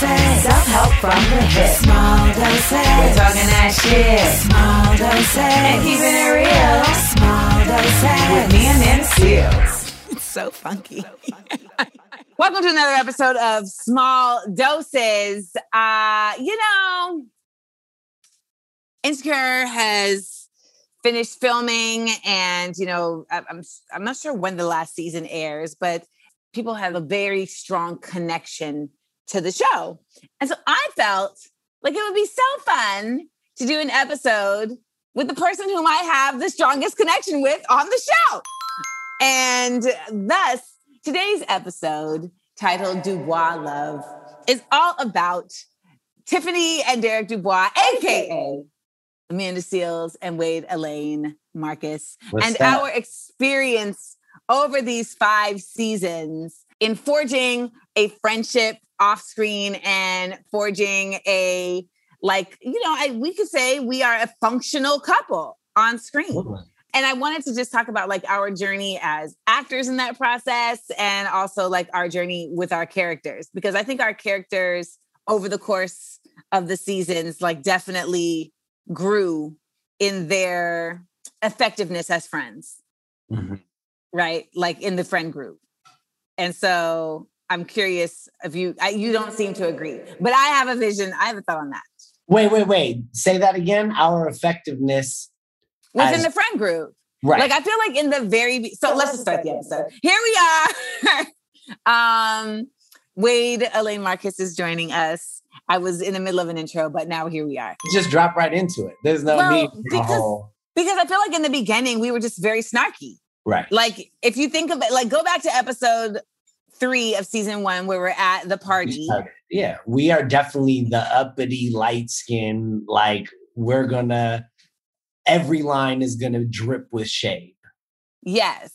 Doses. Self-help from the hip. Small doses. We're talking that shit. Small doses. And keeping it real. Small doses. With me Amanda Seales. It's so funky. Welcome to another episode of Small Doses. Uh, you know, Insecure has finished filming, and you know, I- I'm I'm not sure when the last season airs, but people have a very strong connection to the show, and so I felt like it would be so fun to do an episode with the person whom I have the strongest connection with on the show. And thus, today's episode, titled Dubois Love, is all about Tiffany and Derek Dubois, aka Amanda Seales and Wade Elaine Marcus, What's and that? our experience over these five seasons in forging a friendship off screen and forging a like you know I, we could say we are a functional couple on screen and I wanted to just talk about like our journey as actors in that process and also like our journey with our characters because I think our characters over the course of the seasons like definitely grew in their effectiveness as friends, Mhm. right? Like in the friend group. And so I'm curious if you I, you don't seem to agree, but I have a vision. I have a thought on that Wait, wait, wait. Say that again. Our effectiveness. within As- the friend group. Right. Like I feel like in the very be- so let's just start the episode. Here we are. um Wade Allain-Marcus is joining us. I was in the middle of an intro, but now here we are. Just drop right into it. There's no Well, need for because- whole. Because I feel like in the beginning we were just very snarky. Right. Like if you think of it, like go back to episode three of season one where we're at the party. Yeah, we are definitely the uppity, light skin. Like we're gonna. Every line is gonna drip with shade. Yes.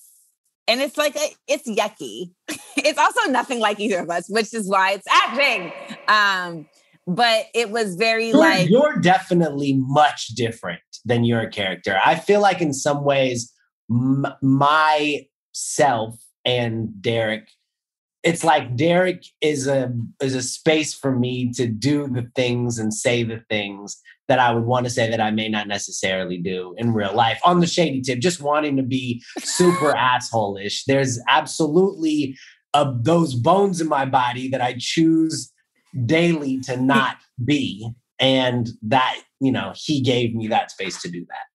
And it's like a, it's yucky. it's also nothing like either of us, which is why it's acting. Um, but it was very You're, like you're definitely much different than your character. I feel like in some ways, m- myself and Derek, it's like Derek is a is a space for me to do the things and say the things that I would want to say that I may not necessarily do in real life. On the shady tip, just wanting to be super asshole-ish. There's absolutely uh, those bones in my body that I choose daily to not be and that you know he gave me that space to do that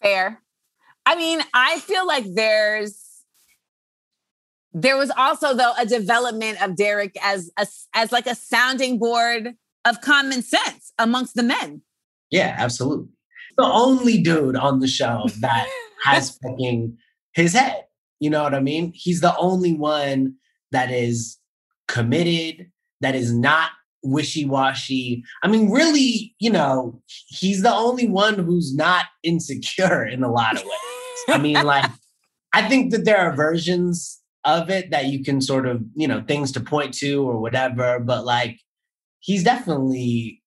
fair. I mean, I feel like there's there was also though a development of Derek as a, as like a sounding board of common sense amongst the men. yeah absolutely. The only dude on the show that has fucking his head you know what i mean? He's the only one that is committed that is not wishy-washy. I mean really you know he's the only one who's not insecure in a lot of ways. I mean, like, I think that there are versions of it that you can sort of, you know, things to point to or whatever, but like, he's definitely,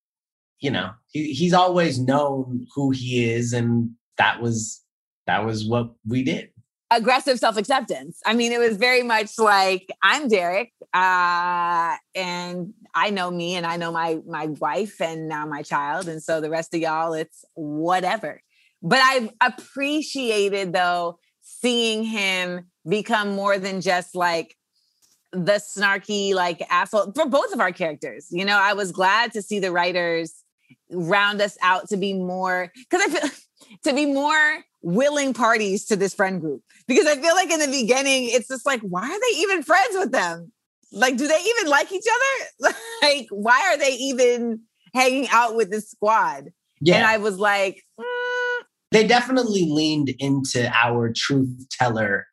you know, he, he's always known who he is. And that was, that was what we did. aggressive self-acceptance. I mean, it was very much like I'm Derek, uh, and I know me, and I know my my wife, and now my child, and so the rest of y'all, it's whatever. But I've appreciated though seeing him become more than just like the snarky like asshole for both of our characters. You know, I was glad to see the writers round us out to be more because I feel to be more willing parties to this friend group because I feel like in the beginning it's just like why are they even friends with them? Like do they even like each other? like why are they even hanging out with this squad? Yeah. And I was like, mm, they definitely leaned into our truth teller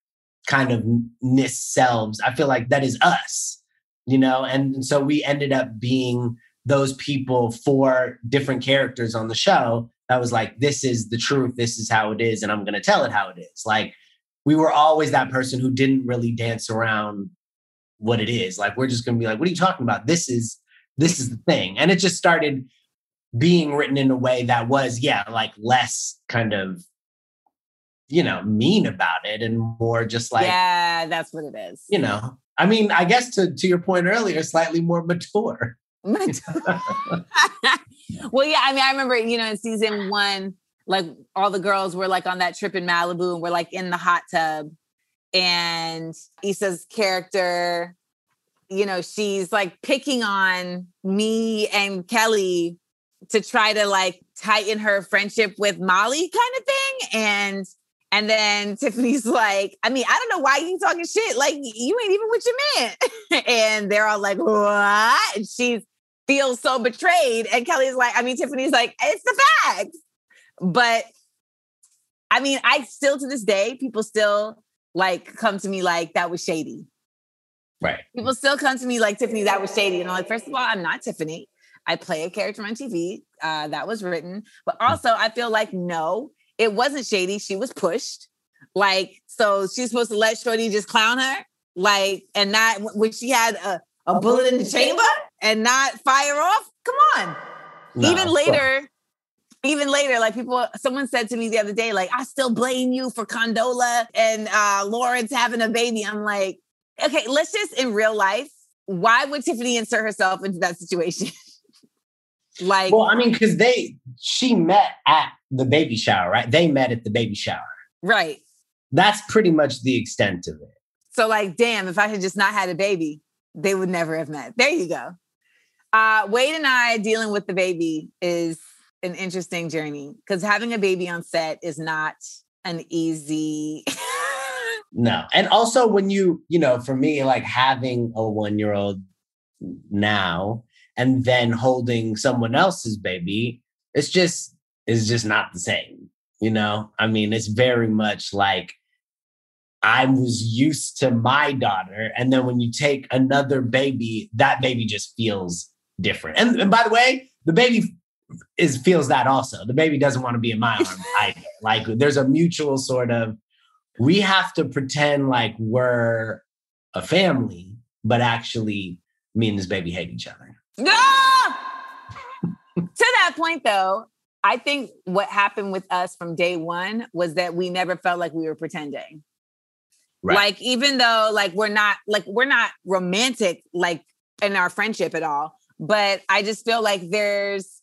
kind of ness selves. I feel like that is us, you know, and, and so we ended up being those people for different characters on the show that was like, this is the truth, this is how it is, and I'm gonna tell it how it is. Like we were always that person who didn't really dance around what it is. Like we're just gonna be like, what are you talking about? This is this is the thing. And it just started being written in a way that was, yeah, like less kind of, you know, mean about it and more just like Yeah, that's what it is. You know, I mean, I guess to to your point earlier, slightly more mature. well, yeah, I mean, I remember, you know, in season one, like all the girls were like on that trip in Malibu and we're like in the hot tub. And Issa's character, you know, she's like picking on me and Kelly to try to like tighten her friendship with Molly kind of thing. And and then Tiffany's like, I mean, I don't know why you talking shit. Like you ain't even with your man. and they're all like, what? And she feels so betrayed. And Kelly's like, I mean, Tiffany's like, it's the facts. But I mean, I still to this day, people still like come to me like that was shady. Right. People still come to me like Tiffany, that was shady. And I'm like, first of all, I'm not Tiffany. I play a character on TV uh, that was written. But hmm. also, I feel like no, it wasn't shady. She was pushed. Like, so she's supposed to let Shorty just clown her, like, and not when she had a, a bullet in the chamber and not fire off. Come on. No, even later, even later, like people, someone said to me the other day, like, I still blame you for Condola and uh, Lawrence having a baby. I'm like, okay, let's just in real life, why would Tiffany insert herself into that situation? like, well, I mean, because they, she met at the baby shower, right? They met at the baby shower. Right. That's pretty much the extent of it. So, like, damn, if I had just not had a baby, they would never have met. There you go. Uh, Wade and I dealing with the baby is an interesting journey because having a baby on set is not an easy. no. And also, when you, you know, for me, like having a one year old now and then holding someone else's baby, it's just, it's just not the same. You know, I mean, it's very much like I was used to my daughter. And then when you take another baby, that baby just feels different. And, and by the way, the baby is feels that also. The baby doesn't want to be in my arms either. Like there's a mutual sort of we have to pretend like we're a family, but actually me and this baby hate each other. No! Ah! to that point though, I think what happened with us from day one was that we never felt like we were pretending. Right. Like even though like we're not like we're not romantic like in our friendship at all, but I just feel like there's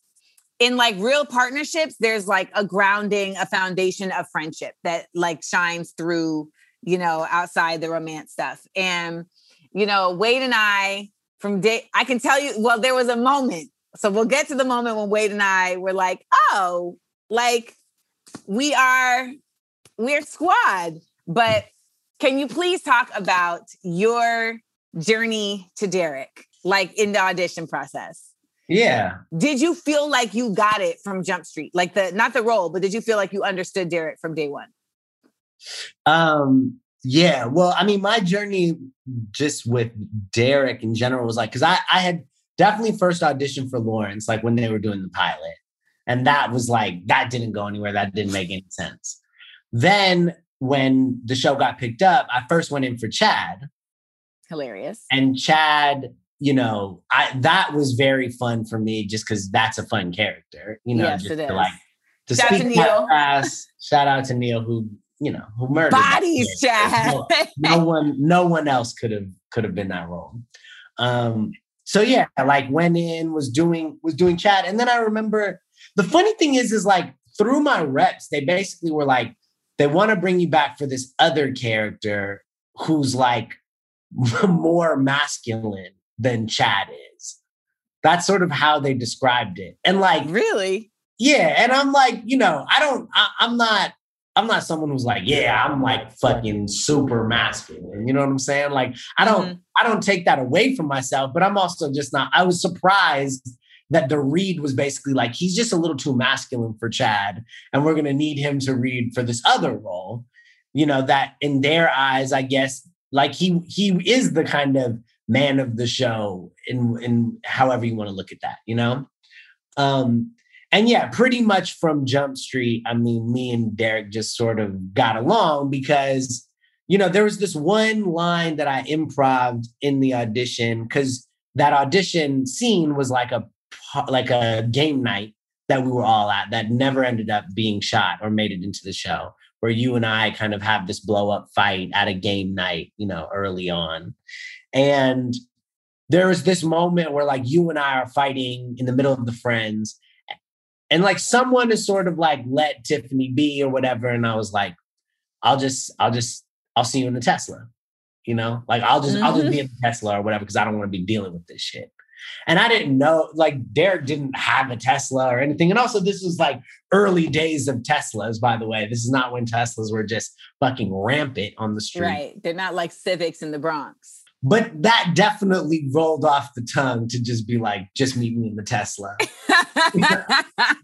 in like real partnerships, there's like a grounding, a foundation of friendship that like shines through, you know, outside the romance stuff. And, you know, Wade and I from day, I can tell you, well, there was a moment. So we'll get to the moment when Wade and I were like, oh, like we are, we're squad. But can you please talk about your journey to Derek, like in the audition process? Yeah. Did you feel like you got it from Jump Street? Like the not the role, but did you feel like you understood Derek from day one? Um yeah, well, I mean, my journey just with Derek in general was like, because I, I had definitely first audition for Lawrence, like when they were doing the pilot. And that was like, that didn't go anywhere. That didn't make any sense. Then when the show got picked up, I first went in for Chad. Hilarious. And Chad you know, I that was very fun for me just because that's a fun character. You know, yes, just to like to shout speak to Neil. Fast, shout out to Neil who you know who murdered bodies. Chad. No, no, one, no one else could have could have been that role. Um, so yeah, like went in, was doing was doing Chad, and then I remember the funny thing is, is like through my reps, they basically were like, they want to bring you back for this other character who's like more masculine than Chad is. That's sort of how they described it. And like, really? Yeah. And I'm like, you know, I don't, I, I'm not, I'm not someone who's like, yeah, I'm like fucking super masculine. You know what I'm saying? Like, I don't, mm-hmm. I don't take that away from myself, but I'm also just not, I was surprised that the read was basically like, he's just a little too masculine for Chad. And we're going to need him to read for this other role. You know, that in their eyes, I guess, like he, he is the kind of man of the show in in however you want to look at that, you know? Um and yeah, pretty much from Jump Street, I mean, me and Derek just sort of got along because you know, there was this one line that I improved in the audition because that audition scene was like a like a game night that we were all at that never ended up being shot or made it into the show where you and I kind of have this blow up fight at a game night, you know, early on. And there was this moment where like you and I are fighting in the middle of the friends and like someone is sort of like let Tiffany be or whatever and I was like I'll just I'll just I'll see you in the Tesla. You know, like I'll just mm-hmm. I'll just be in the Tesla or whatever because I don't want to be dealing with this shit. And I didn't know, like Derek didn't have a Tesla or anything. And also, this was like early days of Teslas, by the way. This is not when Teslas were just fucking rampant on the street. Right. They're not like Civics in the Bronx. But that definitely rolled off the tongue to just be like, just meet me in the Tesla.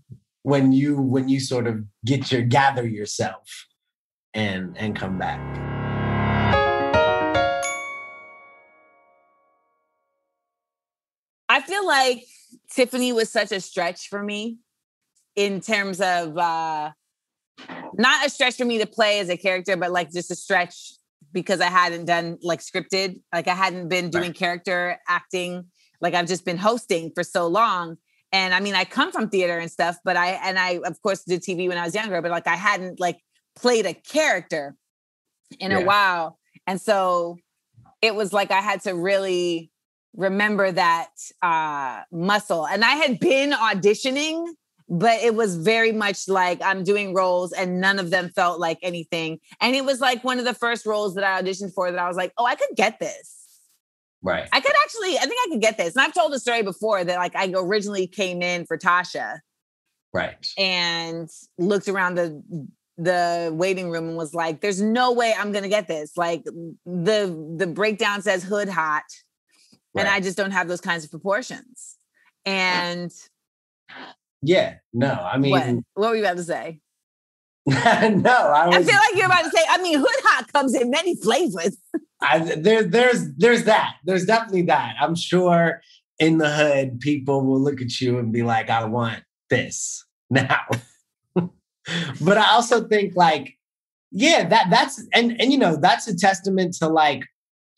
when you when you sort of get your gather yourself and and come back. I feel like Tiffany was such a stretch for me in terms of uh not a stretch for me to play as a character, but like just a stretch because I hadn't done like scripted, like I hadn't been doing right. character acting, like I've just been hosting for so long. And I mean, I come from theater and stuff, but I and I of course did TV when I was younger, but like I hadn't like played a character in yeah. a while. And so it was like I had to really remember that uh, muscle. And I had been auditioning, but it was very much like I'm doing roles and none of them felt like anything. And it was like one of the first roles that I auditioned for that I was like, oh, I could get this. Right. I could actually, I think I could get this. And I've told the story before that like I originally came in for Tasha. Right. And looked around the the waiting room and was like, there's no way I'm gonna get this. Like the the breakdown says hood hot Right. And I just don't have those kinds of proportions. And yeah, no, I mean, what, what were you about to say? no, I, was, I feel like you're about to say. I mean, hood hot comes in many flavors. I, there, there's, there's that. There's definitely that. I'm sure in the hood, people will look at you and be like, "I want this now." but I also think like, yeah, that that's and and you know that's a testament to like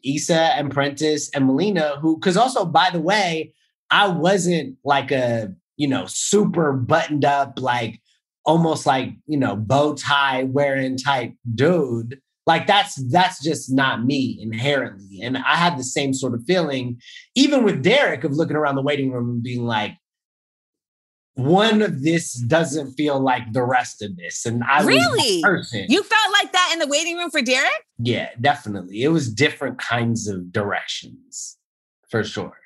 Issa and Prentice and Melina, who, because also, by the way, I wasn't like a, you know, super buttoned up, like almost like, you know, bow tie wearing type dude. Like that's that's just not me inherently. And I had the same sort of feeling, even with Derek, of looking around the waiting room and being like, one of this doesn't feel like the rest of this. And I really, person. you felt like that in the waiting room for Derek? Yeah, definitely. It was different kinds of directions for sure.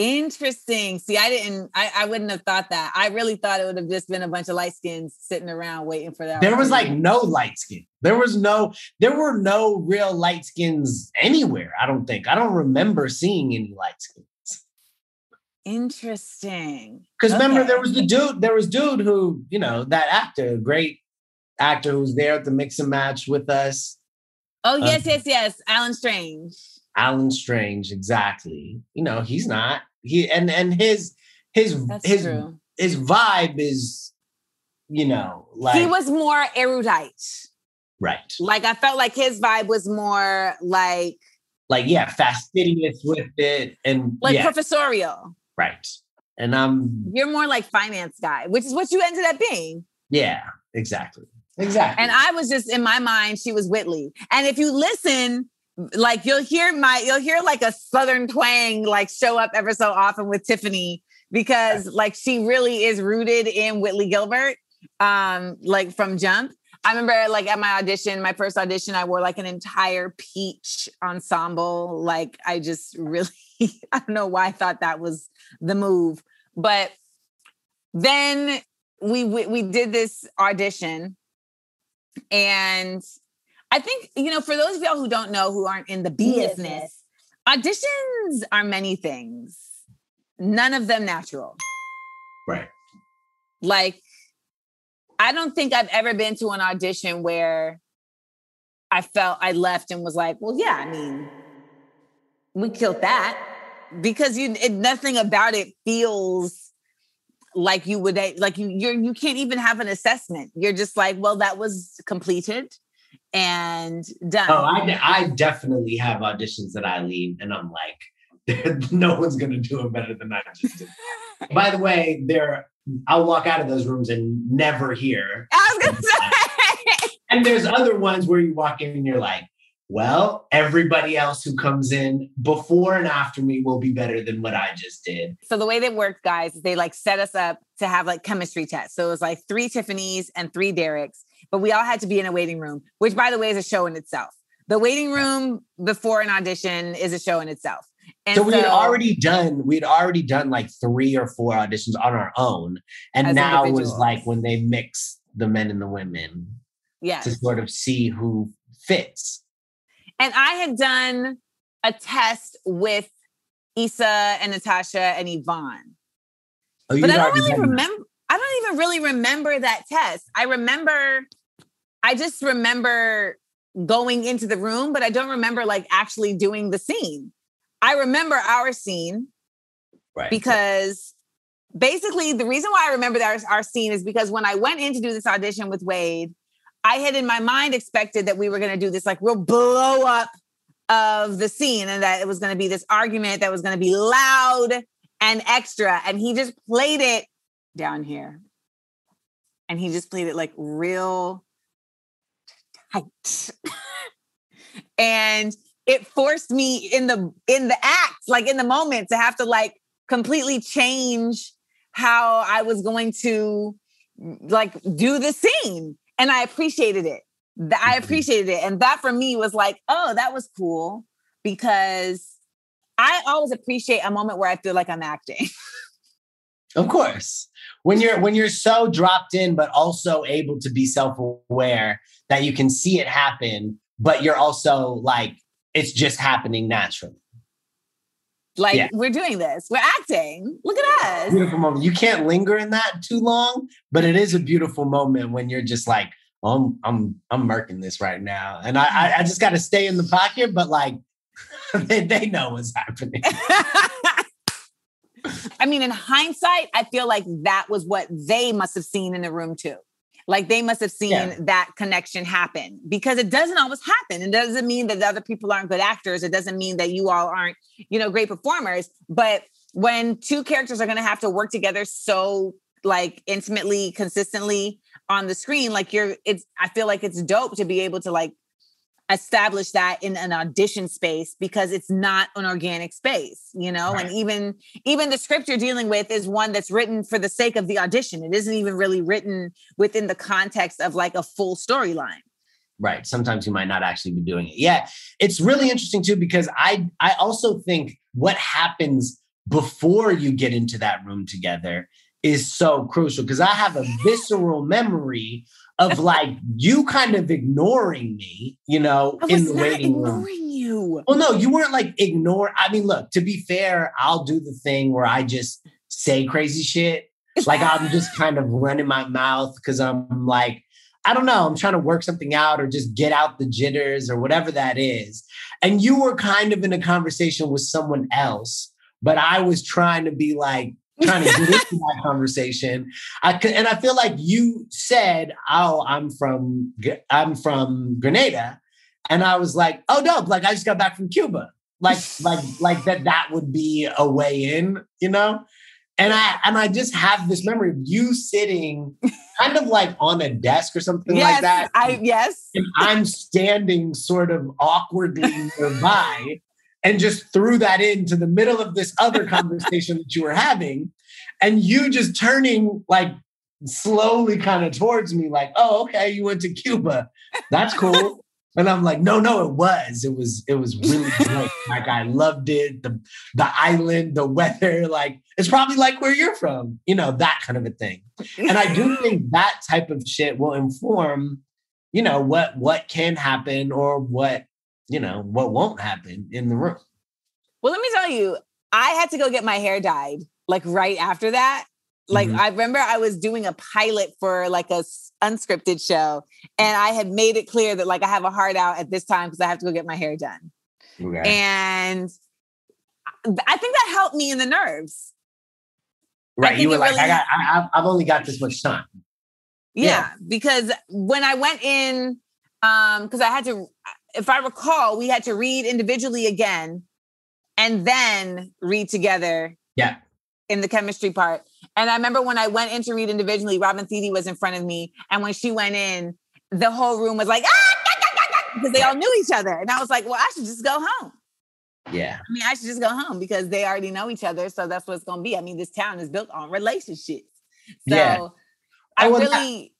Interesting. See, I didn't, I, I wouldn't have thought that. I really thought it would have just been a bunch of light skins sitting around waiting for that. There was like no light skin. There was no, there were no real light skins anywhere. I don't think. I don't remember seeing any light skins. Interesting. Because okay. remember, there was the dude, there was dude who, you know, that actor, great actor who's there at the mix and match with us. Oh, uh, yes, uh, yes, yes. Alan Strange. Alan Strange, exactly. You know, he's not. He and and his his That's his true. his vibe is, you know, like he was more erudite. Right. Like I felt like his vibe was more like like yeah, fastidious with it and like yeah. professorial. Right. And I'm You're more like finance guy, which is what you ended up being. Yeah, exactly. Exactly. And I was just in my mind, she was Whitley. And if you listen, like you'll hear my you'll hear like a southern twang like show up ever so often with Tiffany because like she really is rooted in Whitley Gilbert um like from jump I remember like at my audition, my first audition, I wore like an entire peach ensemble. Like I just really, I don't know why I thought that was the move. But then we we, we did this audition and I think, you know, for those of y'all who don't know, who aren't in the business, auditions are many things, none of them natural. Right. Like I don't think I've ever been to an audition where I felt I left and was like, well, yeah, I mean, we killed that because you it, nothing about it feels like you would like you you're you can't even have an assessment. You're just like, well, that was completed and oh, done. Oh, I, I definitely have auditions that I leave and I'm like, no one's going to do it better than I just did. By the way, there, I'll walk out of those rooms and never hear. I was gonna say. And there's other ones where you walk in and you're like, well, everybody else who comes in before and after me will be better than what I just did. So the way they worked, guys, is they like set us up to have like chemistry tests. So it was like three Tiffany's and three Derek's, but we all had to be in a waiting room, which by the way is a show in itself. The waiting room before an audition is a show in itself. And so we had already done we had already done like three or four auditions on our own and now was like when they mix the men and the women yes. to sort of see who fits And I had done a test with Issa and Natasha and Yvonne. oh, but I don't really that. remember. I don't even really remember that test. I remember, I just remember going into the room, but I don't remember like actually doing the scene. I remember our scene right because basically the reason why I remember our, our scene is because when I went in to do this audition with Wade, I had in my mind expected that we were going to do this like real blow up of the scene and that it was going to be this argument that was going to be loud and extra. And he just played it down here. And he just played it like real tight. and it forced me in the in the act, like in the moment, to have to like completely change how I was going to like do the scene. And I appreciated it. I Mhm. appreciated it. And that for me was like, oh, that was cool because I always appreciate a moment where I feel like I'm acting. of course when you're when you're so dropped in but also able to be self-aware that you can see it happen but you're also like it's just happening naturally like Yeah. we're doing this, we're acting. Look at us. beautiful moment you can't linger in that too long but it is a beautiful moment when you're just like i'm i'm i'm murking this right now and i i, I just got to stay in the pocket but like they, they know what's happening I mean, in hindsight, I feel like that was what they must have seen in the room too. Like they must have seen Yeah. that connection happen because it doesn't always happen. It doesn't mean that the other people aren't good actors. It doesn't mean that you all aren't, you know, great performers. But when two characters are going to have to work together so like intimately, consistently on the screen, like you're, it's, I feel like it's dope to be able to like establish that in an audition space because it's not an organic space you know? And even even the script you're dealing with is one that's written for the sake of the audition. It isn't even really written within the context of like a full storyline. Right. Sometimes you might not actually be doing it yeah it's really interesting too because i i also think what happens before you get into that room together is so crucial because i have a visceral memory of like you kind of ignoring me you know i in the not waiting room. ignoring you. Well no you weren't like ignore i mean look to be fair i'll do the thing where i just say crazy shit. Like I'm just kind of running my mouth because I'm like, I don't know, I'm trying to work something out or just get out the jitters or whatever that is. And you were kind of in a conversation with someone else, but I was trying to be like, trying to get into that conversation. I could, and I feel like you said, "Oh, I'm from I'm from Grenada," and I was like, "Oh, dope! Like I just got back from Cuba." Like, like, like that. That would be a way in, you know. And I and I just have this memory of you sitting kind of like on a desk or something yes like that. i yes and I'm standing sort of awkwardly nearby and just threw that into the middle of this other conversation that you were having. And you just turning like slowly kind of towards me, like, oh, okay, you went to Cuba. That's cool. And I'm like, no, no, it was. It was, it was really great. like I loved it. The the island, the weather, like it's probably like where you're from, you know, that kind of a thing. And I do think that type of shit will inform you know what what can happen or what you know what won't happen in the room Well, let me tell you, I had to go get my hair dyed like right after that. Like Mhm. I remember I was doing a pilot for like a unscripted show and I had made it clear that like I have a heart out at this time because I have to go get my hair done. Okay. And I think that helped me in the nerves. right you were like really- i got I, I've- i've only got this much time Yeah, Yeah. because when I went in, Um, because I had to, if I recall, we had to read individually again and then read together. Yeah. In the chemistry part. And I remember when I went in to read individually, Robin Thede was in front of me. And when she went in, the whole room was like, ah, ah, ah, ah because they all knew each other. And I was like, well, I should just go home. Yeah. I mean, I should just go home because they already know each other. So that's what it's going to be. I mean, this town is built on relationships. So Yeah. I Oh, well, that- really,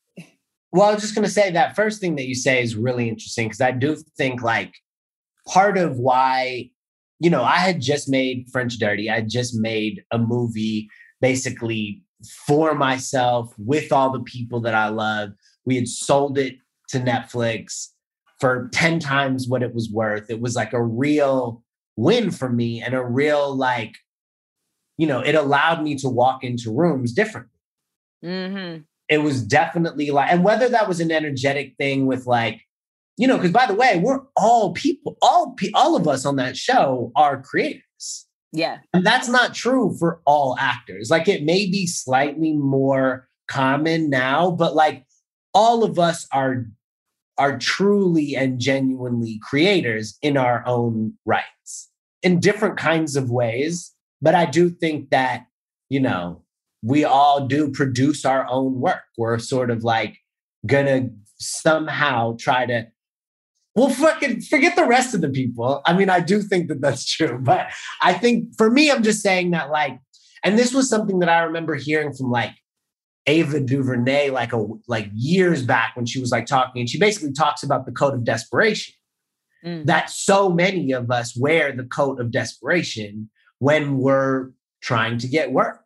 Well, I was just going to say that first thing that you say is really interesting because I do think like part of why, you know, I had just made French Dirty. I just made a movie basically for myself with all the people that I love. We had sold it to Netflix for 10 times what it was worth. It was like a real win for me and a real, like, you know, it allowed me to walk into rooms differently mhm. It was definitely like, and whether that was an energetic thing with like, you know, because by the way, we're all people, all pe- all of us on that show are creators, yeah, and that's not true for all actors. Like, it may be slightly more common now, but like, all of us are are truly and genuinely creators in our own rights in different kinds of ways. But I do think that, you know, we all do produce our own work. We're sort of like gonna somehow try to, well, fucking forget the rest of the people. I mean, I do think that that's true, but I think for me, I'm just saying that, like, and this was something that I remember hearing from like Ava DuVernay, like a like years back when she was like talking, and she basically talks about the coat of desperation Mm. that so many of us wear the coat of desperation when we're trying to get work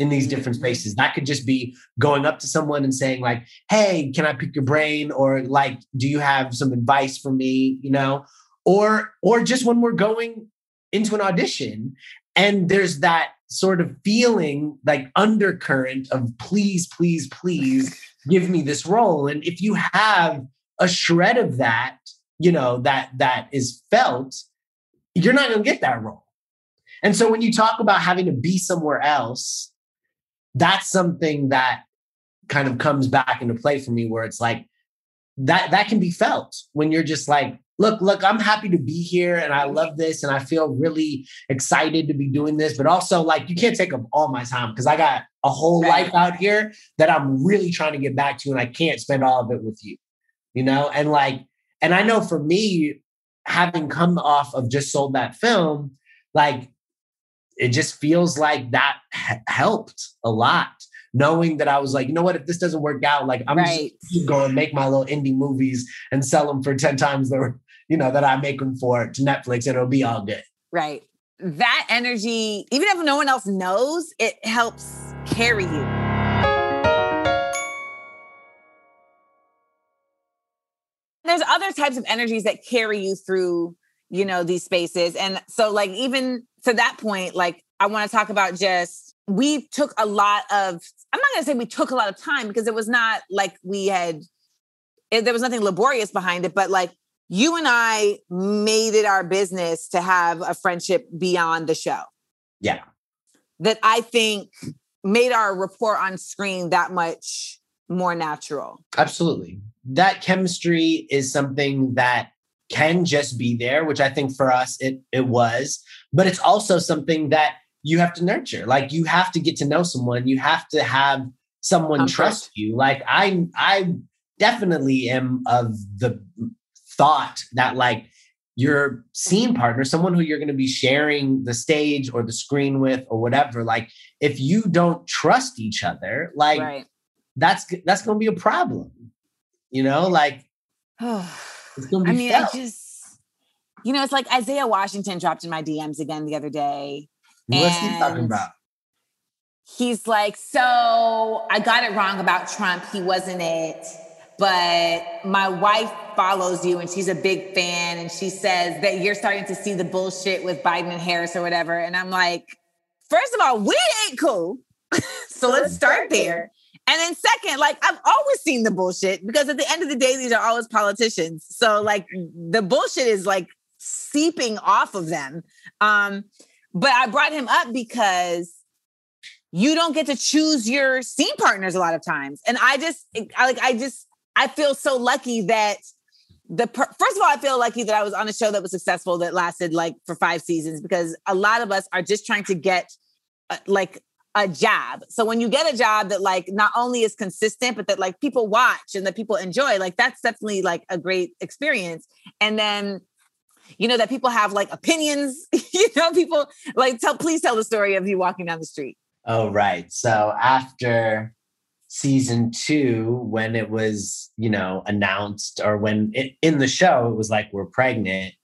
in these different spaces. That could just be going up to someone and saying, like, hey, can I pick your brain? Or like, do you have some advice for me? You know, or or just when we're going into an audition and there's that sort of feeling like undercurrent of please, please, please give me this role. And if you have a shred of that, you know, that that is felt, you're not to get that role. And so when you talk about having to be somewhere else, that's something that kind of comes back into play for me where it's like that that can be felt when you're just like look look i'm happy to be here and i love this and i feel really excited to be doing this but also like you can't take up all my time because i got a whole life out here that i'm really trying to get back to and i can't spend all of it with you you know? And like and i know for me having come off of just sold that film like it just feels like that h- helped a lot knowing that i was like you know what if this doesn't work out like i'm just right. keep going, make my little indie movies and sell them for 10 times the, you know, that I make them for to Netflix and it'll be all good. Right. That energy, even if no one else knows, it helps carry you. There's other types of energies that carry you through, you know, these spaces. And so, like, even to that point, like, I want to talk about just we took a lot of, I'm not going to say we took a lot of time because it was not like we had, it, there was nothing laborious behind it, but like, you and I made it our business to have a friendship beyond the show. Yeah. That I think made our rapport on screen that much more natural. Absolutely. That chemistry is something that can just be there, which I think for us it it was, but it's also something that you have to nurture. Like you have to get to know someone, you have to have someone Comfort. trust you. Like I I definitely am of the thought that like your scene partner, someone who you're going to be sharing the stage or the screen with or whatever, like if you don't trust each other, like right. that's that's going to be a problem. You know, like I it's going to be mean, I just, you know, it's like Isaiah Washington dropped in my DMs again the other day. What's he talking about? He's like, so I got it wrong about Trump. He wasn't it. But my wife follows you and she's a big fan. And she says that you're starting to see the bullshit with Biden and Harris or whatever. And I'm like, first of all, we ain't cool. so let's start there. And then second, like I've always seen the bullshit because at the end of the day, these are always politicians. So like the bullshit is like seeping off of them. Um, but I brought him up because you don't get to choose your scene partners a lot of times. And I just I, like I just I feel so lucky that the per- first of all, I feel lucky that I was on a show that was successful that lasted like for five seasons because a lot of us are just trying to get uh, like a job. So when you get a job that like not only is consistent, but that like people watch and that people enjoy, like that's definitely like a great experience. And then, you know, that people have like opinions, you know, people like tell, please tell the story of you walking down the street. Oh, right. So after season two, when it was, you know, announced or when it, in the show, it was like, we're pregnant.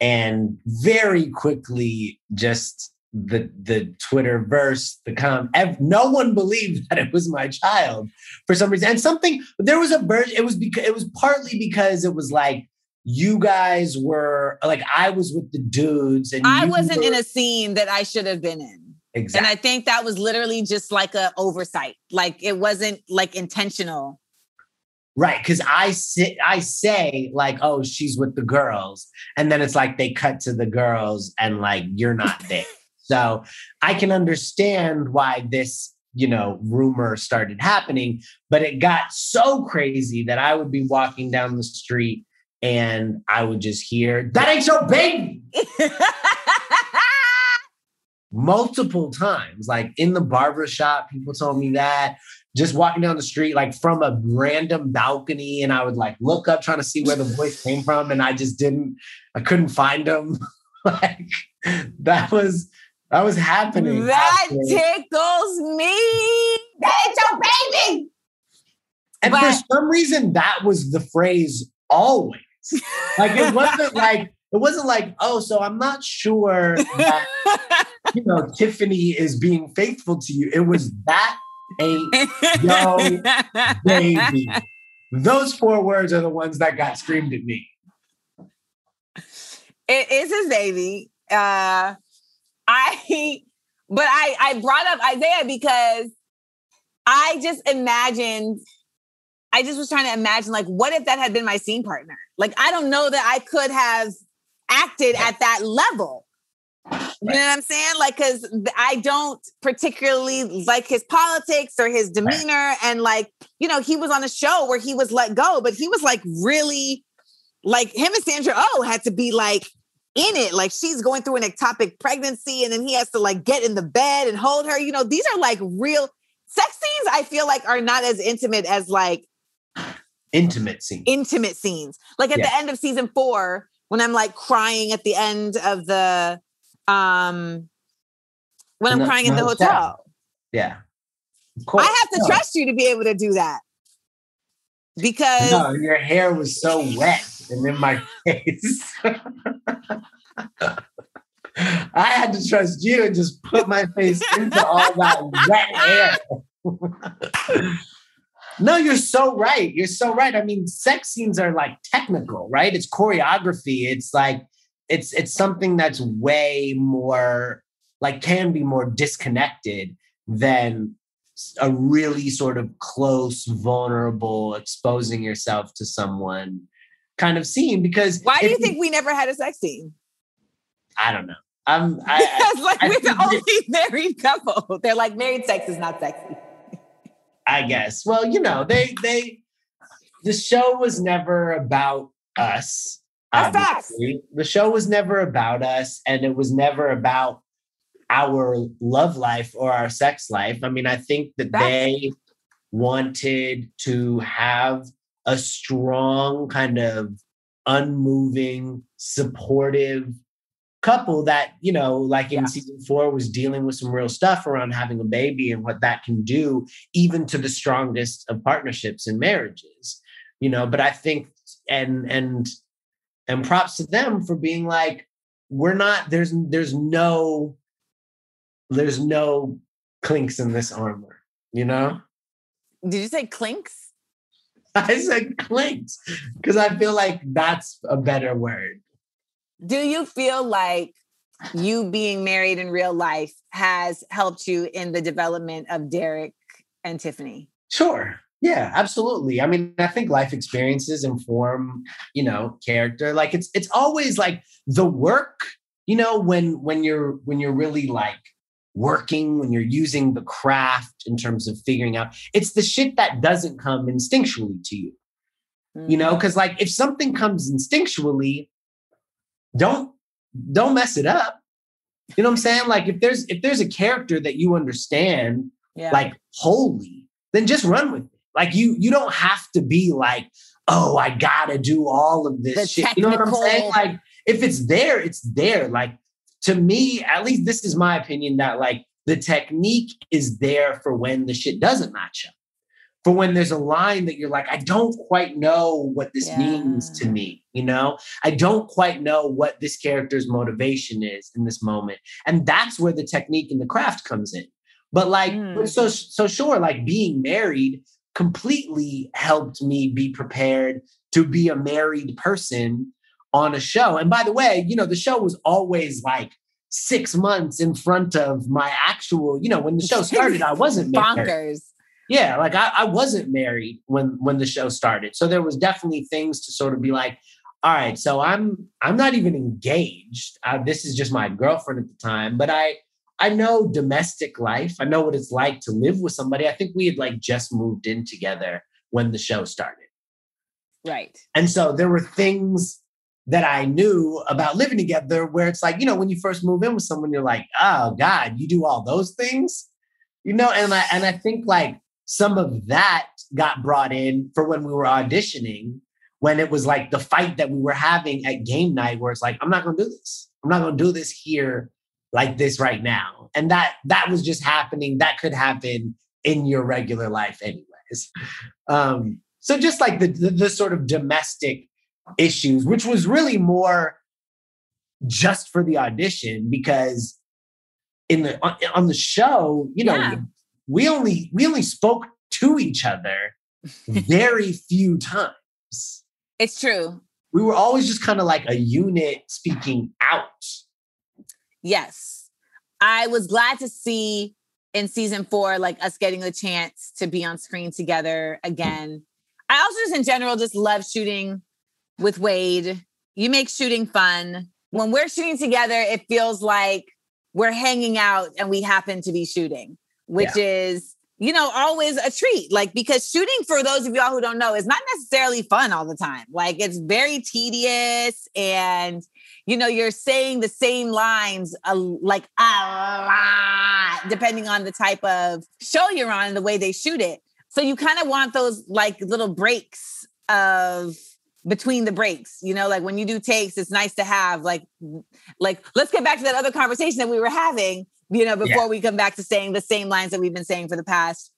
And very quickly, just the the Twitter verse, the com, no one believed that it was my child for some reason. And something there was a version. It was because it was partly because it was like you guys were like I was with the dudes, and I wasn't were, in a scene that I should have been in. Exactly. And I think that was literally just like a oversight. Like it wasn't like intentional. Right, because I sit, I say like, "Oh, she's with the girls," and then it's like they cut to the girls, and like you're not there. So I can understand why this, you know, rumor started happening, but it got so crazy that I would be walking down the street and I would just hear, that ain't your baby. Multiple times, like in the barber shop, people told me that. Just walking down the street, like from a random balcony, and I would like look up trying to see where the voice came from, and I just didn't, I couldn't find them. like that was that was happening. That tickles me. That's your baby. And but, for some reason, that was the phrase always. Like it wasn't like it wasn't like, oh, so I'm not sure that you know Tiffany is being faithful to you. It was that ain't yo baby. Those four words are the ones that got screamed at me. It is his baby. Uh I, but I, I brought up Isaiah because I just imagined, I just was trying to imagine, like, what if that had been my scene partner? Like, I don't know that I could have acted at that level. You know what I'm saying? Like, because I don't particularly like his politics or his demeanor. Right. And, like, you know, he was on a show where he was let go, but he was like really, like, him and Sandra Oh had to be like in it. Like she's going through an ectopic pregnancy and then he has to like get in the bed and hold her. You know, these are like real sex scenes, I feel like are not as intimate as like intimate scenes. Intimate scenes. Like at yeah. the end of season four, when I'm like crying at the end of the um when I'm crying in the hotel. Yeah. I have to no. trust you to be able to do that. Because no, your hair was so wet and in my face. I had to trust you and just put my face into all that wet air. no, you're so right. You're so right. I mean, sex scenes are like technical, right? It's choreography. It's like it's it's something that's way more like can be more disconnected than a really sort of close, vulnerable, exposing yourself to someone kind of scene because why do you think we never had a sex scene? I don't know. Um, I, because like I, we're the only married couple. They're like married sex is not sexy. I guess. Well, you know, they they the show was never about us. The show was never about us, and it was never about our love life or our sex life. I mean, I think that That's- they wanted to have a strong kind of unmoving, supportive couple that, you know, like in yeah. season four was dealing with some real stuff around having a baby and what that can do, even to the strongest of partnerships and marriages. You know, but I think and and and props to them for being like, we're not, there's there's no there's no clinks in this armor, you know? Did you say clinks? I said clinks because I feel like that's a better word. Do you feel like you being married in real life has helped you in the development of Derek and Tiffany? Sure. Yeah, absolutely. I mean, I think life experiences inform, you know, character. Like it's it's always like the work, you know, when when you're when you're really like working, when you're using the craft in terms of figuring out, it's the shit that doesn't come instinctually to you. you know mm. because like if something comes instinctually don't don't mess it up. You know what i'm saying? Like if there's if there's a character that you understand yeah. like wholly then just run with it. Like you you don't have to be like oh i gotta do all of this The shit. You know what i'm saying? like if it's there it's there. Like to me at least this is my opinion that like the technique is there for when the shit doesn't match up for when there's a line that you're like, I don't quite know what this Yeah. means to me. You know, I don't quite know what this character's motivation is in this moment. And that's where the technique and the craft comes in. But like, Mm. so, so sure, like being married completely helped me be prepared to be a married person on a show. And by the way, you know, the show was always like six months in front of my actual, you know, when the show started, I wasn't married. bonkers. Yeah, like I, I wasn't married when when the show started, so there was definitely things to sort of be like, all right, so I'm I'm not even engaged. Uh, this is just my girlfriend at the time, but I I know domestic life. I know what it's like to live with somebody. I think we had like just moved in together when the show started, Right. and so there were things that I knew about living together where it's like you know when you first move in with someone, you're like, oh God, you do all those things, you know, and I and I think like some of that got brought in for when we were auditioning when it was like the fight that we were having at game night where it's like i'm not going to do this. I'm not going to do this here like this right now. And that that was just happening. That could happen in your regular life anyways. Um so just like the the, the sort of domestic issues which was really more just for the audition because in the on, on the show you know Yeah. we only we only spoke to each other very few times. It's true. We were always just kind of like a unit speaking out. Yes. I was glad to see in season four, like us getting the chance to be on screen together again. I also just in general just love shooting with Wade. You make shooting fun. When we're shooting together, it feels like we're hanging out and we happen to be shooting, which is, you know, always a treat. Like, because shooting, for those of y'all who don't know, is not necessarily fun all the time. Like, it's very tedious and you know, you're saying the same lines a, like a lot, depending on the type of show you're on and the way they shoot it. So you kind of want those like little breaks of between the breaks, you know, like when you do takes, it's nice to have like, like let's get back to that other conversation that we were having, you know, before we come back to saying the same lines that we've been saying for the past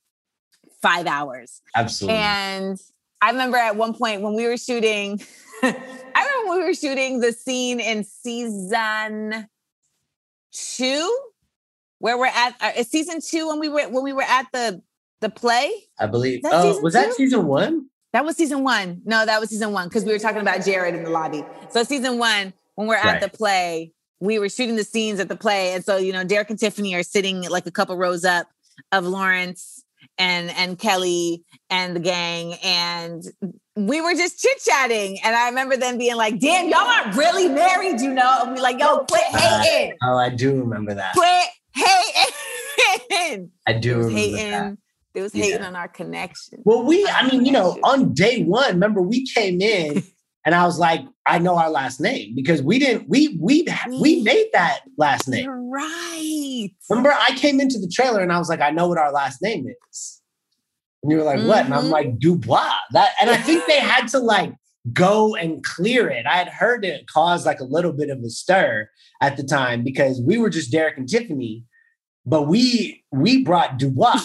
five hours. Absolutely. And I remember at one point when we were shooting, I remember when we were shooting the scene in season two, where we're at. Uh, season two when we were when we were at the the play. I believe. Oh, season was that season one? That was season one. No, that was season one because we were talking about Jared in the lobby. So season one, when we're at Right. the play, we were shooting the scenes at the play, and so you know, Derek and Tiffany are sitting like a couple rows up of Lawrence and and Kelly and the gang, and we were just chit chatting. And I remember them being like, "Damn, y'all aren't really married, you know?" And we like, "Yo, oh, quit hating, Oh, I do remember that. quit hating." I do They was remember that. They was hating Yeah. on our connection. Well, we, I mean, you know, on day one, remember we came in and I was like, I know our last name because we didn't, we, we, we made that last name. You're right. Remember, I came into the trailer and I was like, I know what our last name is. And you were like, what? And I'm Mhm. like, Dubois. That, and I think they had to like go and clear it. I had heard it cause like a little bit of a stir at the time because we were just Derek and Tiffany, but we we brought Dubois.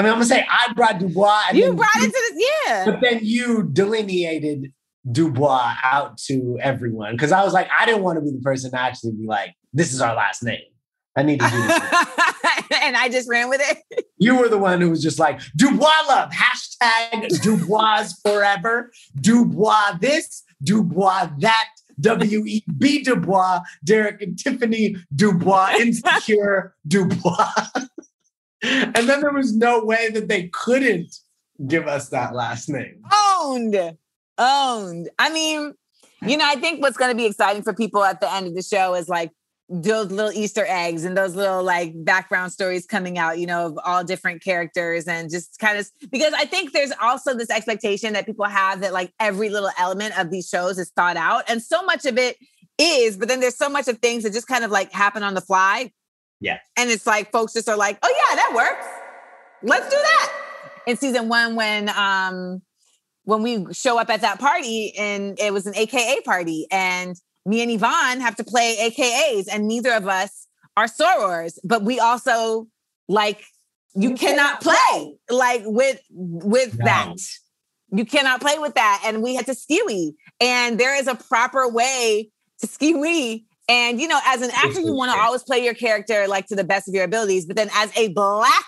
I mean, I'm gonna say I brought Dubois. You brought you- it to the yeah. but then you delineated Dubois out to everyone because I was like, I didn't want to be the person to actually be like, this is our last name. I need to do this. and I just ran with it. you were the one who was just like, Dubois love, hashtag Dubois forever, Dubois this, Dubois that, W E B Dubois, Derek and Tiffany Dubois, insecure Dubois. and then there was no way that they couldn't give us that last name. Owned. Owned. I mean, you know, I think what's going to be exciting for people at the end of the show is like those little Easter eggs and those little like background stories coming out, you know, of all different characters and just kind of because I think there's also this expectation that people have that like every little element of these shows is thought out. And so much of it is, but then there's so much of things that just kind of like happen on the fly. Yeah. And it's like folks just are like, oh yeah, that works. Let's do that. In season one, when um when we show up at that party and it was an AKA party and me and Yvonne have to play AKAs, and neither of us are sorors, but we also like you, you cannot, cannot play, play like with with no. that. You cannot play with that. And we had to skiwi. And there is a proper way to skiwi. And you know, as an actor, you want to always play your character like to the best of your abilities. But then as a black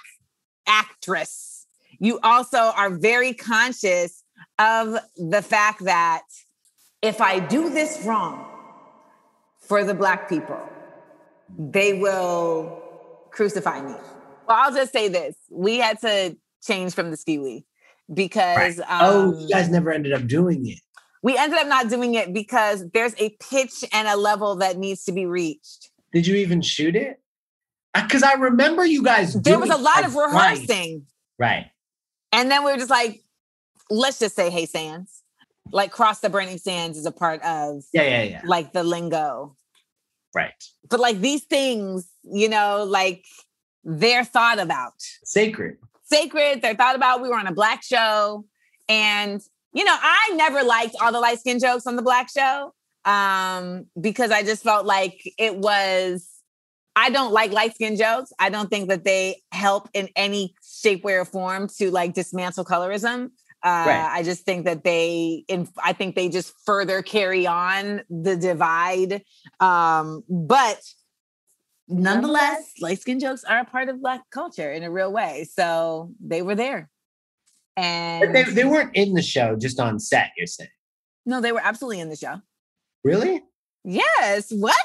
actress, you also are very conscious of the fact that if I do this wrong, for the black people. They will crucify me. Well, I'll just say this. We had to change from the skiwi because right. oh, um, you guys never ended up doing it. We ended up not doing it because there's a pitch and a level that needs to be reached. Did you even shoot it? Because I remember you guys. There was a lot of rehearsing. Right. And then we were just like, let's just say, hey, Sands. Like cross the burning sands is a part of yeah, yeah, yeah. Like the lingo. Right. But like these things, you know, like they're thought about. Sacred. Sacred. They're thought about. We were on a black show. And, you know, I never liked all the light skin jokes on the black show um, because I just felt like it was, I don't like light skin jokes. I don't think that they help in any shape, way, or form to like dismantle colorism. Uh, right. I just think that they, in, I think they just further carry on the divide. Um, but nonetheless, light skin jokes are a part of Black culture in a real way. So they were there. And they, they weren't in the show, just on set, you're saying? No, they were absolutely in the show. Really? Yes. What?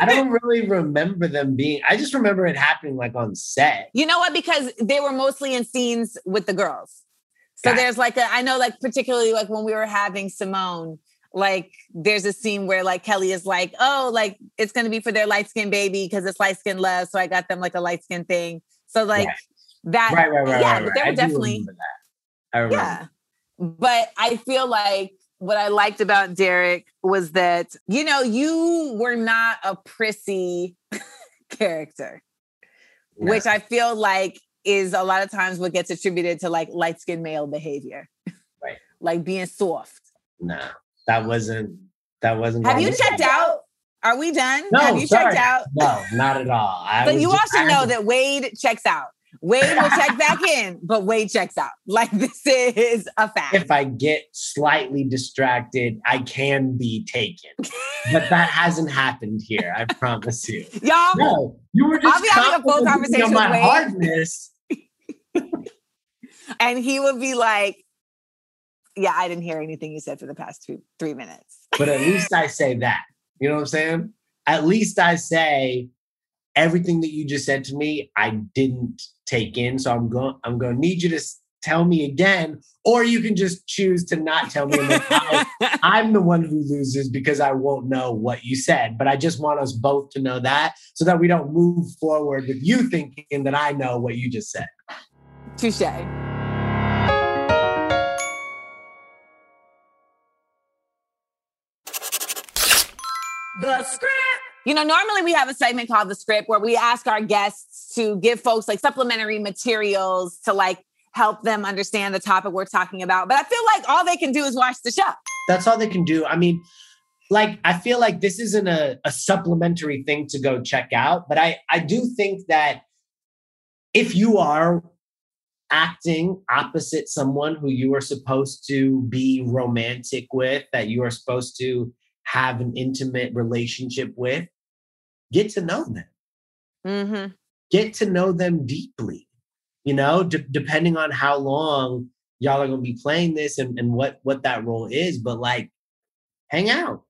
I don't really remember them being, I just remember it happening like on set. You know what? Because they were mostly in scenes with the girls. So there's like a, I know like particularly like when we were having Simone, like there's a scene where like Kelly is like, oh, like it's gonna be for their light skin baby because it's light skin love. So I got them like a light skin thing. So like right. That, right, right, right, yeah, right, but they were definitely, I remember. yeah. But I feel like what I liked about Derek was that you know you were not a prissy character, no. which I feel like is a lot of times what gets attributed to like light skinned male behavior. Right. like being soft. No, that wasn't that wasn't Have you checked out? Are we done? No, Have you sorry. checked out? No, not at all. I but you also know that Wade checks out. Wade will check back in, but Wade checks out. Like this is a fact. If I get slightly distracted, I can be taken. but that hasn't happened here. I promise you. Y'all, no, you were just I'll be having a full conversation on my with Wade. hardness. and he would be like, "Yeah, I didn't hear anything you said for the past two, three minutes." but at least I say that. You know what I'm saying? At least I say everything that you just said to me, I didn't take in. So I'm going, I'm going to need you to tell me again, or you can just choose to not tell me. I, I'm the one who loses because I won't know what you said. But I just want us both to know that so that we don't move forward with you thinking that I know what you just said. Touche. The script. You know, normally we have a segment called the script where we ask our guests to give folks like supplementary materials to like help them understand the topic we're talking about. But I feel like all they can do is watch the show. That's all they can do. I mean, like I feel like this isn't a, a supplementary thing to go check out, but I I do think that if you are acting opposite someone who you are supposed to be romantic with, that you are supposed to have an intimate relationship with, get to know them. Mm-hmm. Get to know them deeply. You know, d- depending on how long y'all are going to be playing this and, and what what that role is, but like, hang out.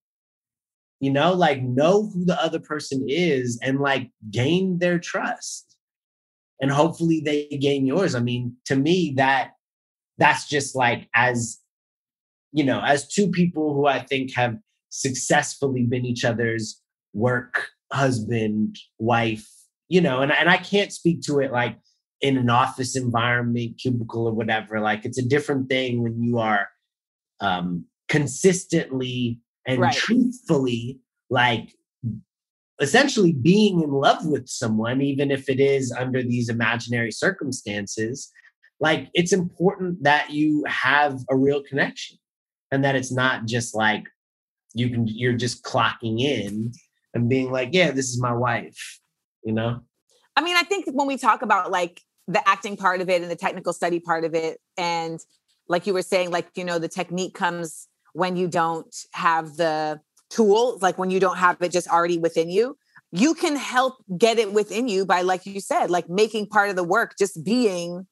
You know, like know who the other person is and like gain their trust. And hopefully they gain yours. I mean, to me, that that's just like as you know, as two people who I think have successfully been each other's work husband, wife, you know, and, and I can't speak to it like in an office environment, cubicle or whatever. Like it's a different thing when you are um, consistently and right. truthfully like essentially being in love with someone, even if it is under these imaginary circumstances. Like it's important that you have a real connection and that it's not just like you can you're just clocking in and being like, yeah, this is my wife, you know? I mean, I think when we talk about like the acting part of it and the technical study part of it, and like you were saying, like, you know, the technique comes when you don't have the tool, like when you don't have it just already within you. You can help get it within you by, like you said, like making part of the work, just being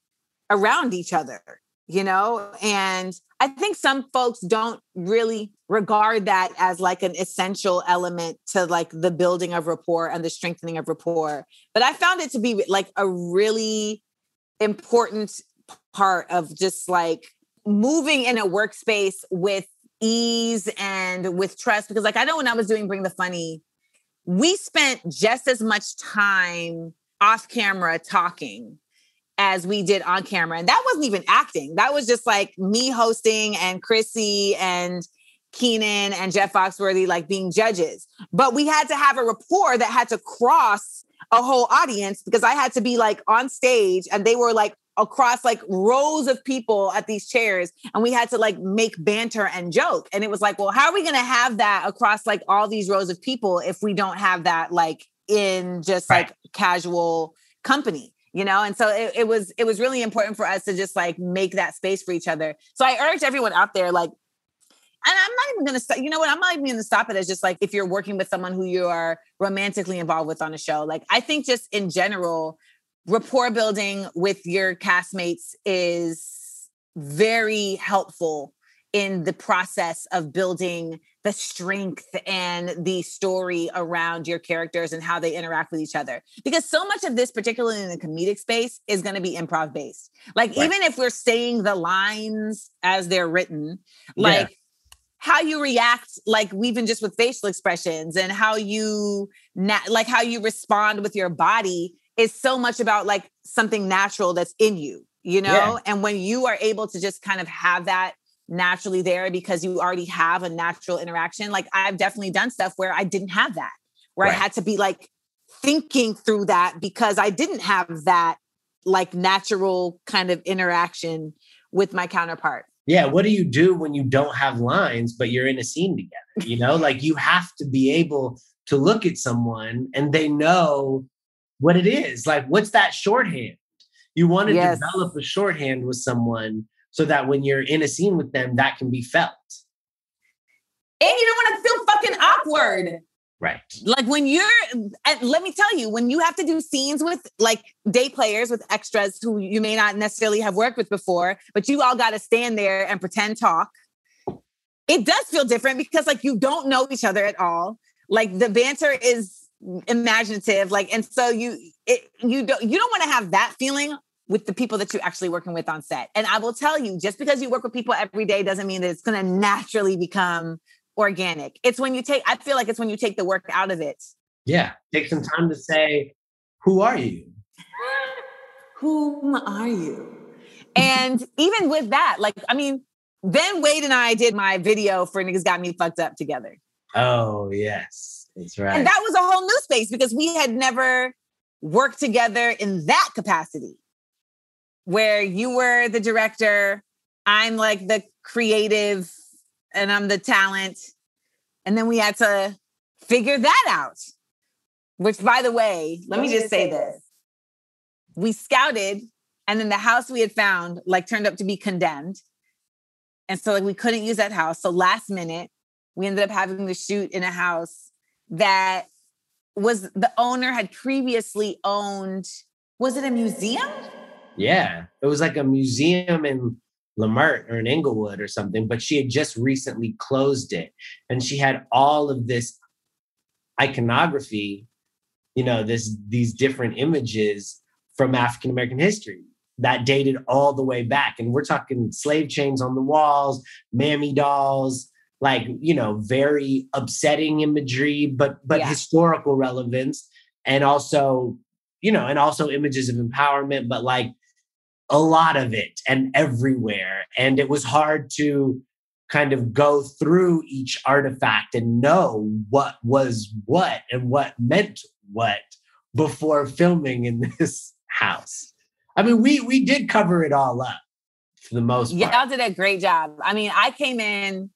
around each other, you know? And I think some folks don't really regard that as like an essential element to like the building of rapport and the strengthening of rapport. But I found it to be like a really important part of just like moving in a workspace with ease and with trust because like I know when I was doing Bring the Funny, we spent just as much time off camera talking as we did on camera. And that wasn't even acting. That was just like me hosting and Chrissy and Kenan and Jeff Foxworthy like being judges. But we had to have a rapport that had to cross a whole audience because I had to be like on stage and they were like across like rows of people at these chairs and we had to like make banter and joke and it was like well how are we going to have that across like all these rows of people if we don't have that like in just right. like casual company you know and so it, it was it was really important for us to just like make that space for each other so i urge everyone out there like and I'm not even gonna stop, you know what? I'm not even gonna stop it as just like if you're working with someone who you are romantically involved with on a show. Like I think just in general, rapport building with your castmates is very helpful in the process of building the strength and the story around your characters and how they interact with each other. Because so much of this, particularly in the comedic space, is going to be improv based. Like, right. even if we're saying the lines as they're written, like, yeah. How you react like even just with facial expressions and how you na- like how you respond with your body is so much about like something natural that's in you you know yeah. and when you are able to just kind of have that naturally there because you already have a natural interaction. Like I've definitely done stuff where I didn't have that, where right. I had to be like thinking through that because I didn't have that like natural kind of interaction with my counterpart. Yeah, what do you do when you don't have lines but you're in a scene together? You know, like you have to be able to look at someone and they know what it is. Like what's that shorthand? You want to yes. develop a shorthand with someone so that when you're in a scene with them, that can be felt. And you don't want to feel fucking awkward. Right. Like when you're, eh, let me tell you, when you have to do scenes with like day players, with extras who you may not necessarily have worked with before, but you all got to stand there and pretend talk. It does feel different because like you don't know each other at all. Like the banter is imaginative. Like, and so you, it, you don't, you don't want to have that feeling with the people that you're actually working with on set. And I will tell you, just because you work with people every day doesn't mean that it's going to naturally become organic. It's when you take, I feel like it's when you take the work out of it. Yeah. Take some time to say, who are you? Whom are you? And even with that, like, I mean, then Wade and I did my video for Niggas Got Me Fucked Up together. Oh, yes. That's right. And that was a whole new space because we had never worked together in that capacity where you were the director, I'm like the creative, and I'm the talent. And then we had to figure that out. Which, by the way, let, let me just say this. We scouted, and then the house we had found like turned up to be condemned. And so like we couldn't use that house. So last minute, we ended up having to shoot in a house that was the owner had previously owned. Was it a museum? Yeah, it was like a museum in Leimert or in Inglewood or something, but she had just recently closed it. And she had all of this iconography, you know, this these different images from African American history that dated all the way back. And we're talking slave chains on the walls, mammy dolls, like you know very upsetting imagery but but Yeah. historical relevance and also you know and also images of empowerment but like a lot of it and everywhere and it was hard to kind of go through each artifact and know what was what and what meant what before filming in this house i mean we we did cover it all up for the most part Yeah, Y'all did a great job. I mean, I came in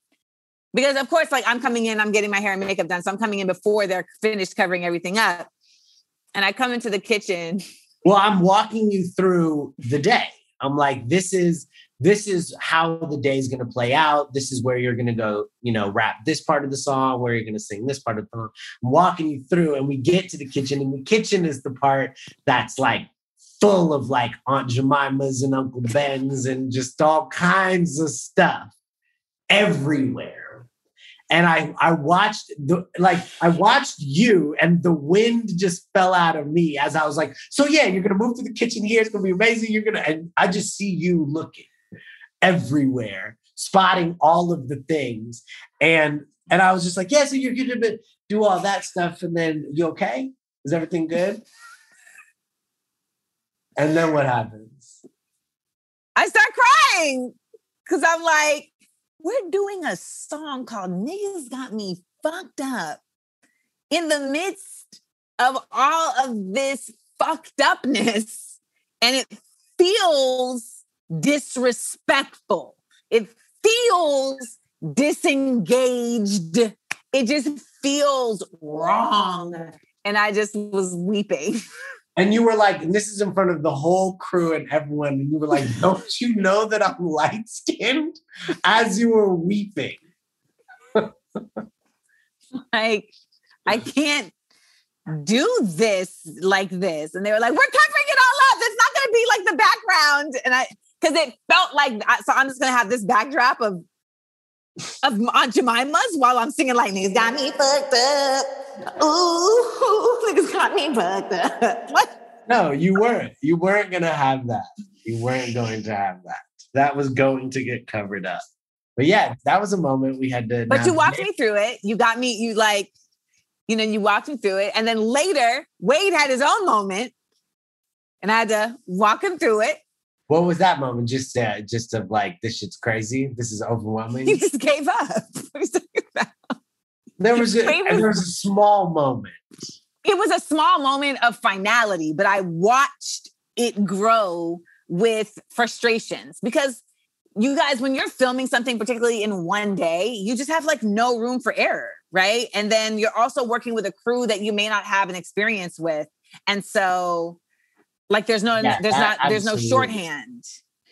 because, of course, like I'm coming in, I'm getting my hair and makeup done. So I'm coming in before they're finished covering everything up. And I come into the kitchen. Well, I'm walking you through the day. I'm like, this is this is how the day is going to play out. This is where you're going to go, you know, rap this part of the song, where you're going to sing this part of the song. I'm walking you through, and we get to the kitchen, and the kitchen is the part that's like full of like Aunt Jemima's and Uncle Ben's and just all kinds of stuff everywhere. And I I watched the like I watched you and the wind just fell out of me as I was like, so yeah, you're gonna move to the kitchen here. It's gonna be amazing. You're gonna and I just see you looking everywhere, spotting all of the things. And and I was just like, yeah, so you're gonna do all that stuff, and then you okay? Is everything good? And then what happens? I start crying because I'm like, we're doing a song called Niggas Got Me Fucked Up in the midst of all of this fucked upness. And it feels disrespectful. It feels disengaged. It just feels wrong. And I just was weeping. And you were like, and this is in front of the whole crew and everyone. And you were like, don't you know that I'm light skinned? As you were weeping. like I can't do this like this. And they were like, we're covering it all up. It's not going to be like the background. And I, because it felt like, so I'm just going to have this backdrop of, of Aunt Jemima's while I'm singing like, niggas got me fucked up. Ooh, niggas got me fucked up. What? No, you weren't. You weren't going to have that. You weren't going to have that. That was going to get covered up. But yeah, that was a moment we had to. But you walked me through it. You got me, you like, you know, you walked me through it. And then later, Wade had his own moment. And I had to walk him through it. What was that moment? Just, uh, just of like, this shit's crazy. This is overwhelming. He just gave up. What are you talking about? There was a, Favorite- there was a small moment. it was a small moment of finality, but I watched it grow with frustrations because you guys, when you're filming something, particularly in one day, you just have like no room for error, right? And then you're also working with a crew that you may not have an experience with. And so, like, there's no, Yeah, there's not, there's no shorthand.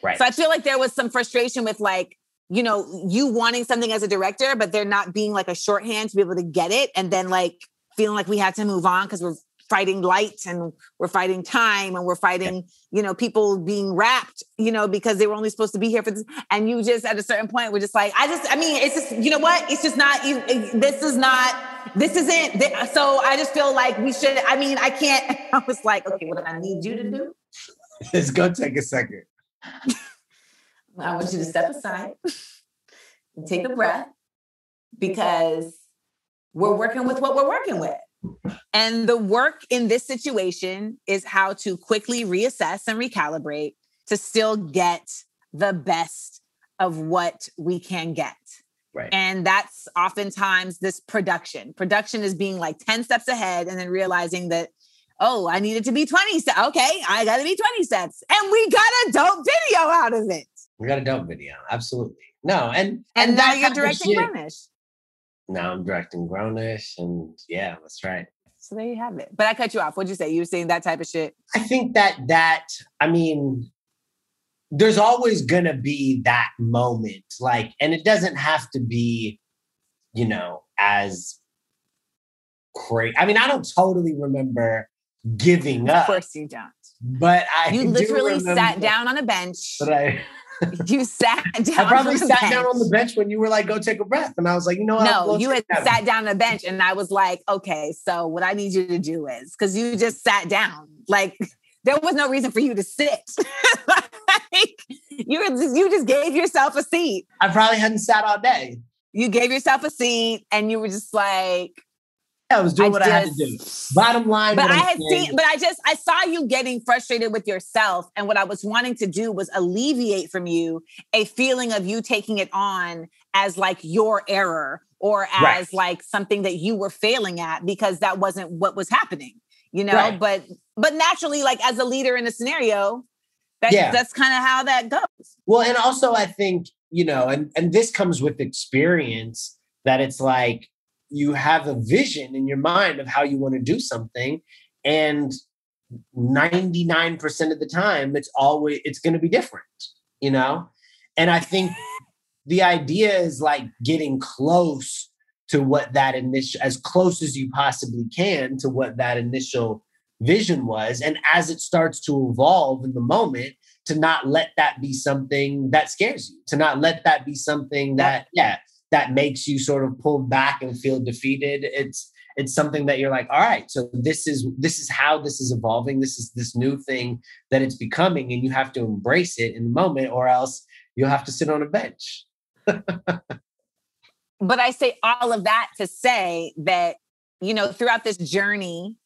Right. So I feel like there was some frustration with like, you know, you wanting something as a director, but there not being like a shorthand to be able to get it. And then like feeling like we had to move on because we're fighting light and we're fighting time and we're fighting, you know, people being wrapped, you know, because they were only supposed to be here for this. And you just at a certain point were just like, I just, I mean, it's just, you know what? It's just not, you- it- eh, this is not, this isn't, so I just feel like we should, I mean, I can't, I was like, okay, what do I need you to do? Let's go take a second. I want you to step aside and take a breath because we're working with what we're working with. And the work in this situation is how to quickly reassess and recalibrate to still get the best of what we can get. Right. And that's oftentimes this production. Production is being like 10 steps ahead and then realizing that, oh, I needed to be 20 steps. Okay, I got to be 20 steps. And we got a dope video out of it. We got a dope video. Absolutely. No, and And, now that you're directing Grownish. Now I'm directing Grownish, and yeah, that's right. So there you have it. But I cut you off. What'd you say? You were saying that type of shit. I think that that I mean, there's always gonna be that moment, like, and it doesn't have to be, you know, as crazy. I mean, I don't totally remember giving up. Of course you don't. but I You do literally sat down on a bench. But I, You sat down. I probably sat down on the bench. bench when you were like, "Go take a breath," and I was like, "You know what? No, you had that." sat down on a bench, and I was like, okay, so what I need you to do is because you just sat down. Like there was no reason for you to sit. like, you were just, you just gave yourself a seat. I probably hadn't sat all day. You gave yourself a seat and you were just like, I was doing I what just, I had to do. Bottom line. But I had saying, seen, but I just I saw you getting frustrated with yourself. And what I was wanting to do was alleviate from you a feeling of you taking it on as like your error or as right. like something that you were failing at because that wasn't what was happening, you know. Right. But but naturally, like as a leader in a scenario, that, yeah. that's kind of how that goes. Well, and also I think, you know, and and this comes with experience that it's like you have a vision in your mind of how you want to do something and 99% of the time it's always it's going to be different you know? And i think the idea is like getting close to what that initial as close as you possibly can to what that initial vision was and as it starts to evolve in the moment to not let that be something that scares you to not let that be something that yeah that makes you sort of pull back and feel defeated it's it's something that you're like all right so this is this is how this is evolving. This is this new thing that it's becoming and you have to embrace it in the moment or else you'll have to sit on a bench. But i say all of that to say that you know throughout this journey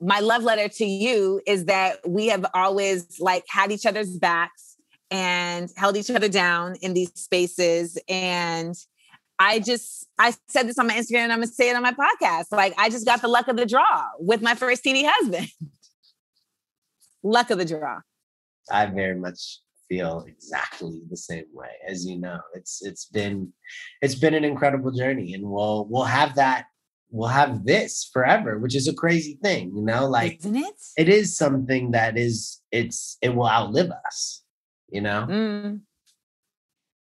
my love letter to you is that we have always like had each other's backs and held each other down in these spaces and I just I said this on my Instagram and I'm gonna say it on my podcast. Like I just got the luck of the draw with my first TV husband. luck of the draw. I very much feel exactly the same way as you know. It's it's been it's been an incredible journey and we'll we'll have that we'll have this forever, which is a crazy thing, you know, like Isn't it? It is something that is it's it will outlive us, you know. Mm.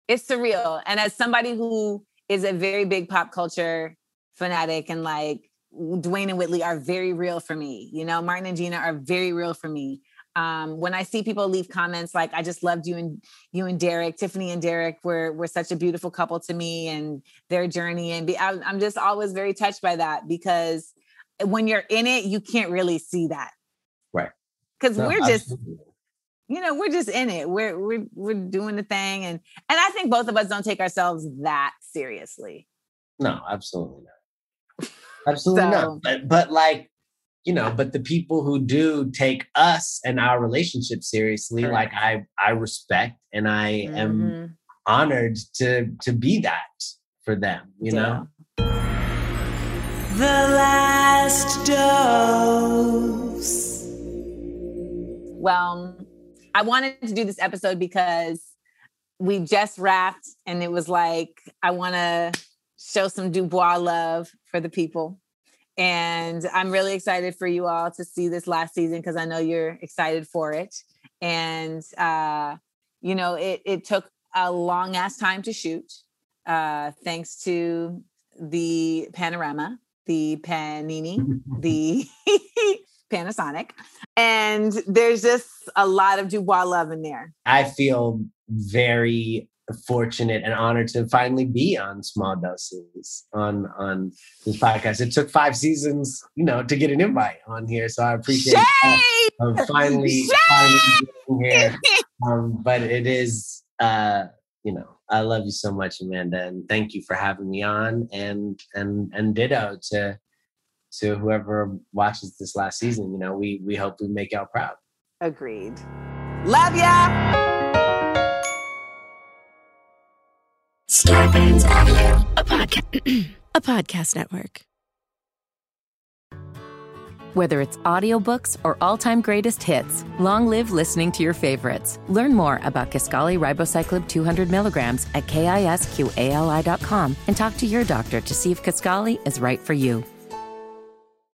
It's surreal. And as somebody who is a very big pop culture fanatic and like Dwayne and Whitley are very real for me. You know, Martin and Gina are very real for me. Um, when I see people leave comments like "I just loved you and you and Derek, Tiffany and Derek were were such a beautiful couple to me and their journey," and be, I'm just always very touched by that because when you're in it, you can't really see that, right? Because no, we're just absolutely you know we're just in it we're we're we're doing the thing and and i think both of us don't take ourselves that seriously no absolutely not absolutely so, not but, but like you know but the people who do take us and our relationship seriously correct. like i i respect and i mm-hmm. am honored to to be that for them you yeah. know the last dose well I wanted to do this episode because we just wrapped and it was like, I want to show some Dubois love for the people. And I'm really excited for you all to see this last season because I know you're excited for it. And, uh, you know, it, it took a long ass time to shoot, uh, thanks to the panorama, the panini, the Panasonic. And there's just a lot of Dubois love in there. I feel very fortunate and honored to finally be on small doses on on this podcast it took five seasons you know to get an invite on here so i appreciate finally, finally being here um, but it is uh you know i love you so much amanda and thank you for having me on and and and ditto to to whoever watches this last season. You know, we we hope we make y'all proud. Agreed. Love ya. Starburns Audio, a podcast, a podcast network. Whether it's audiobooks or all-time greatest hits, long live listening to your favorites. Learn more about Kisqali Ribociclib 200 milligrams at kisqali.com and talk to your doctor to see if Kisqali is right for you.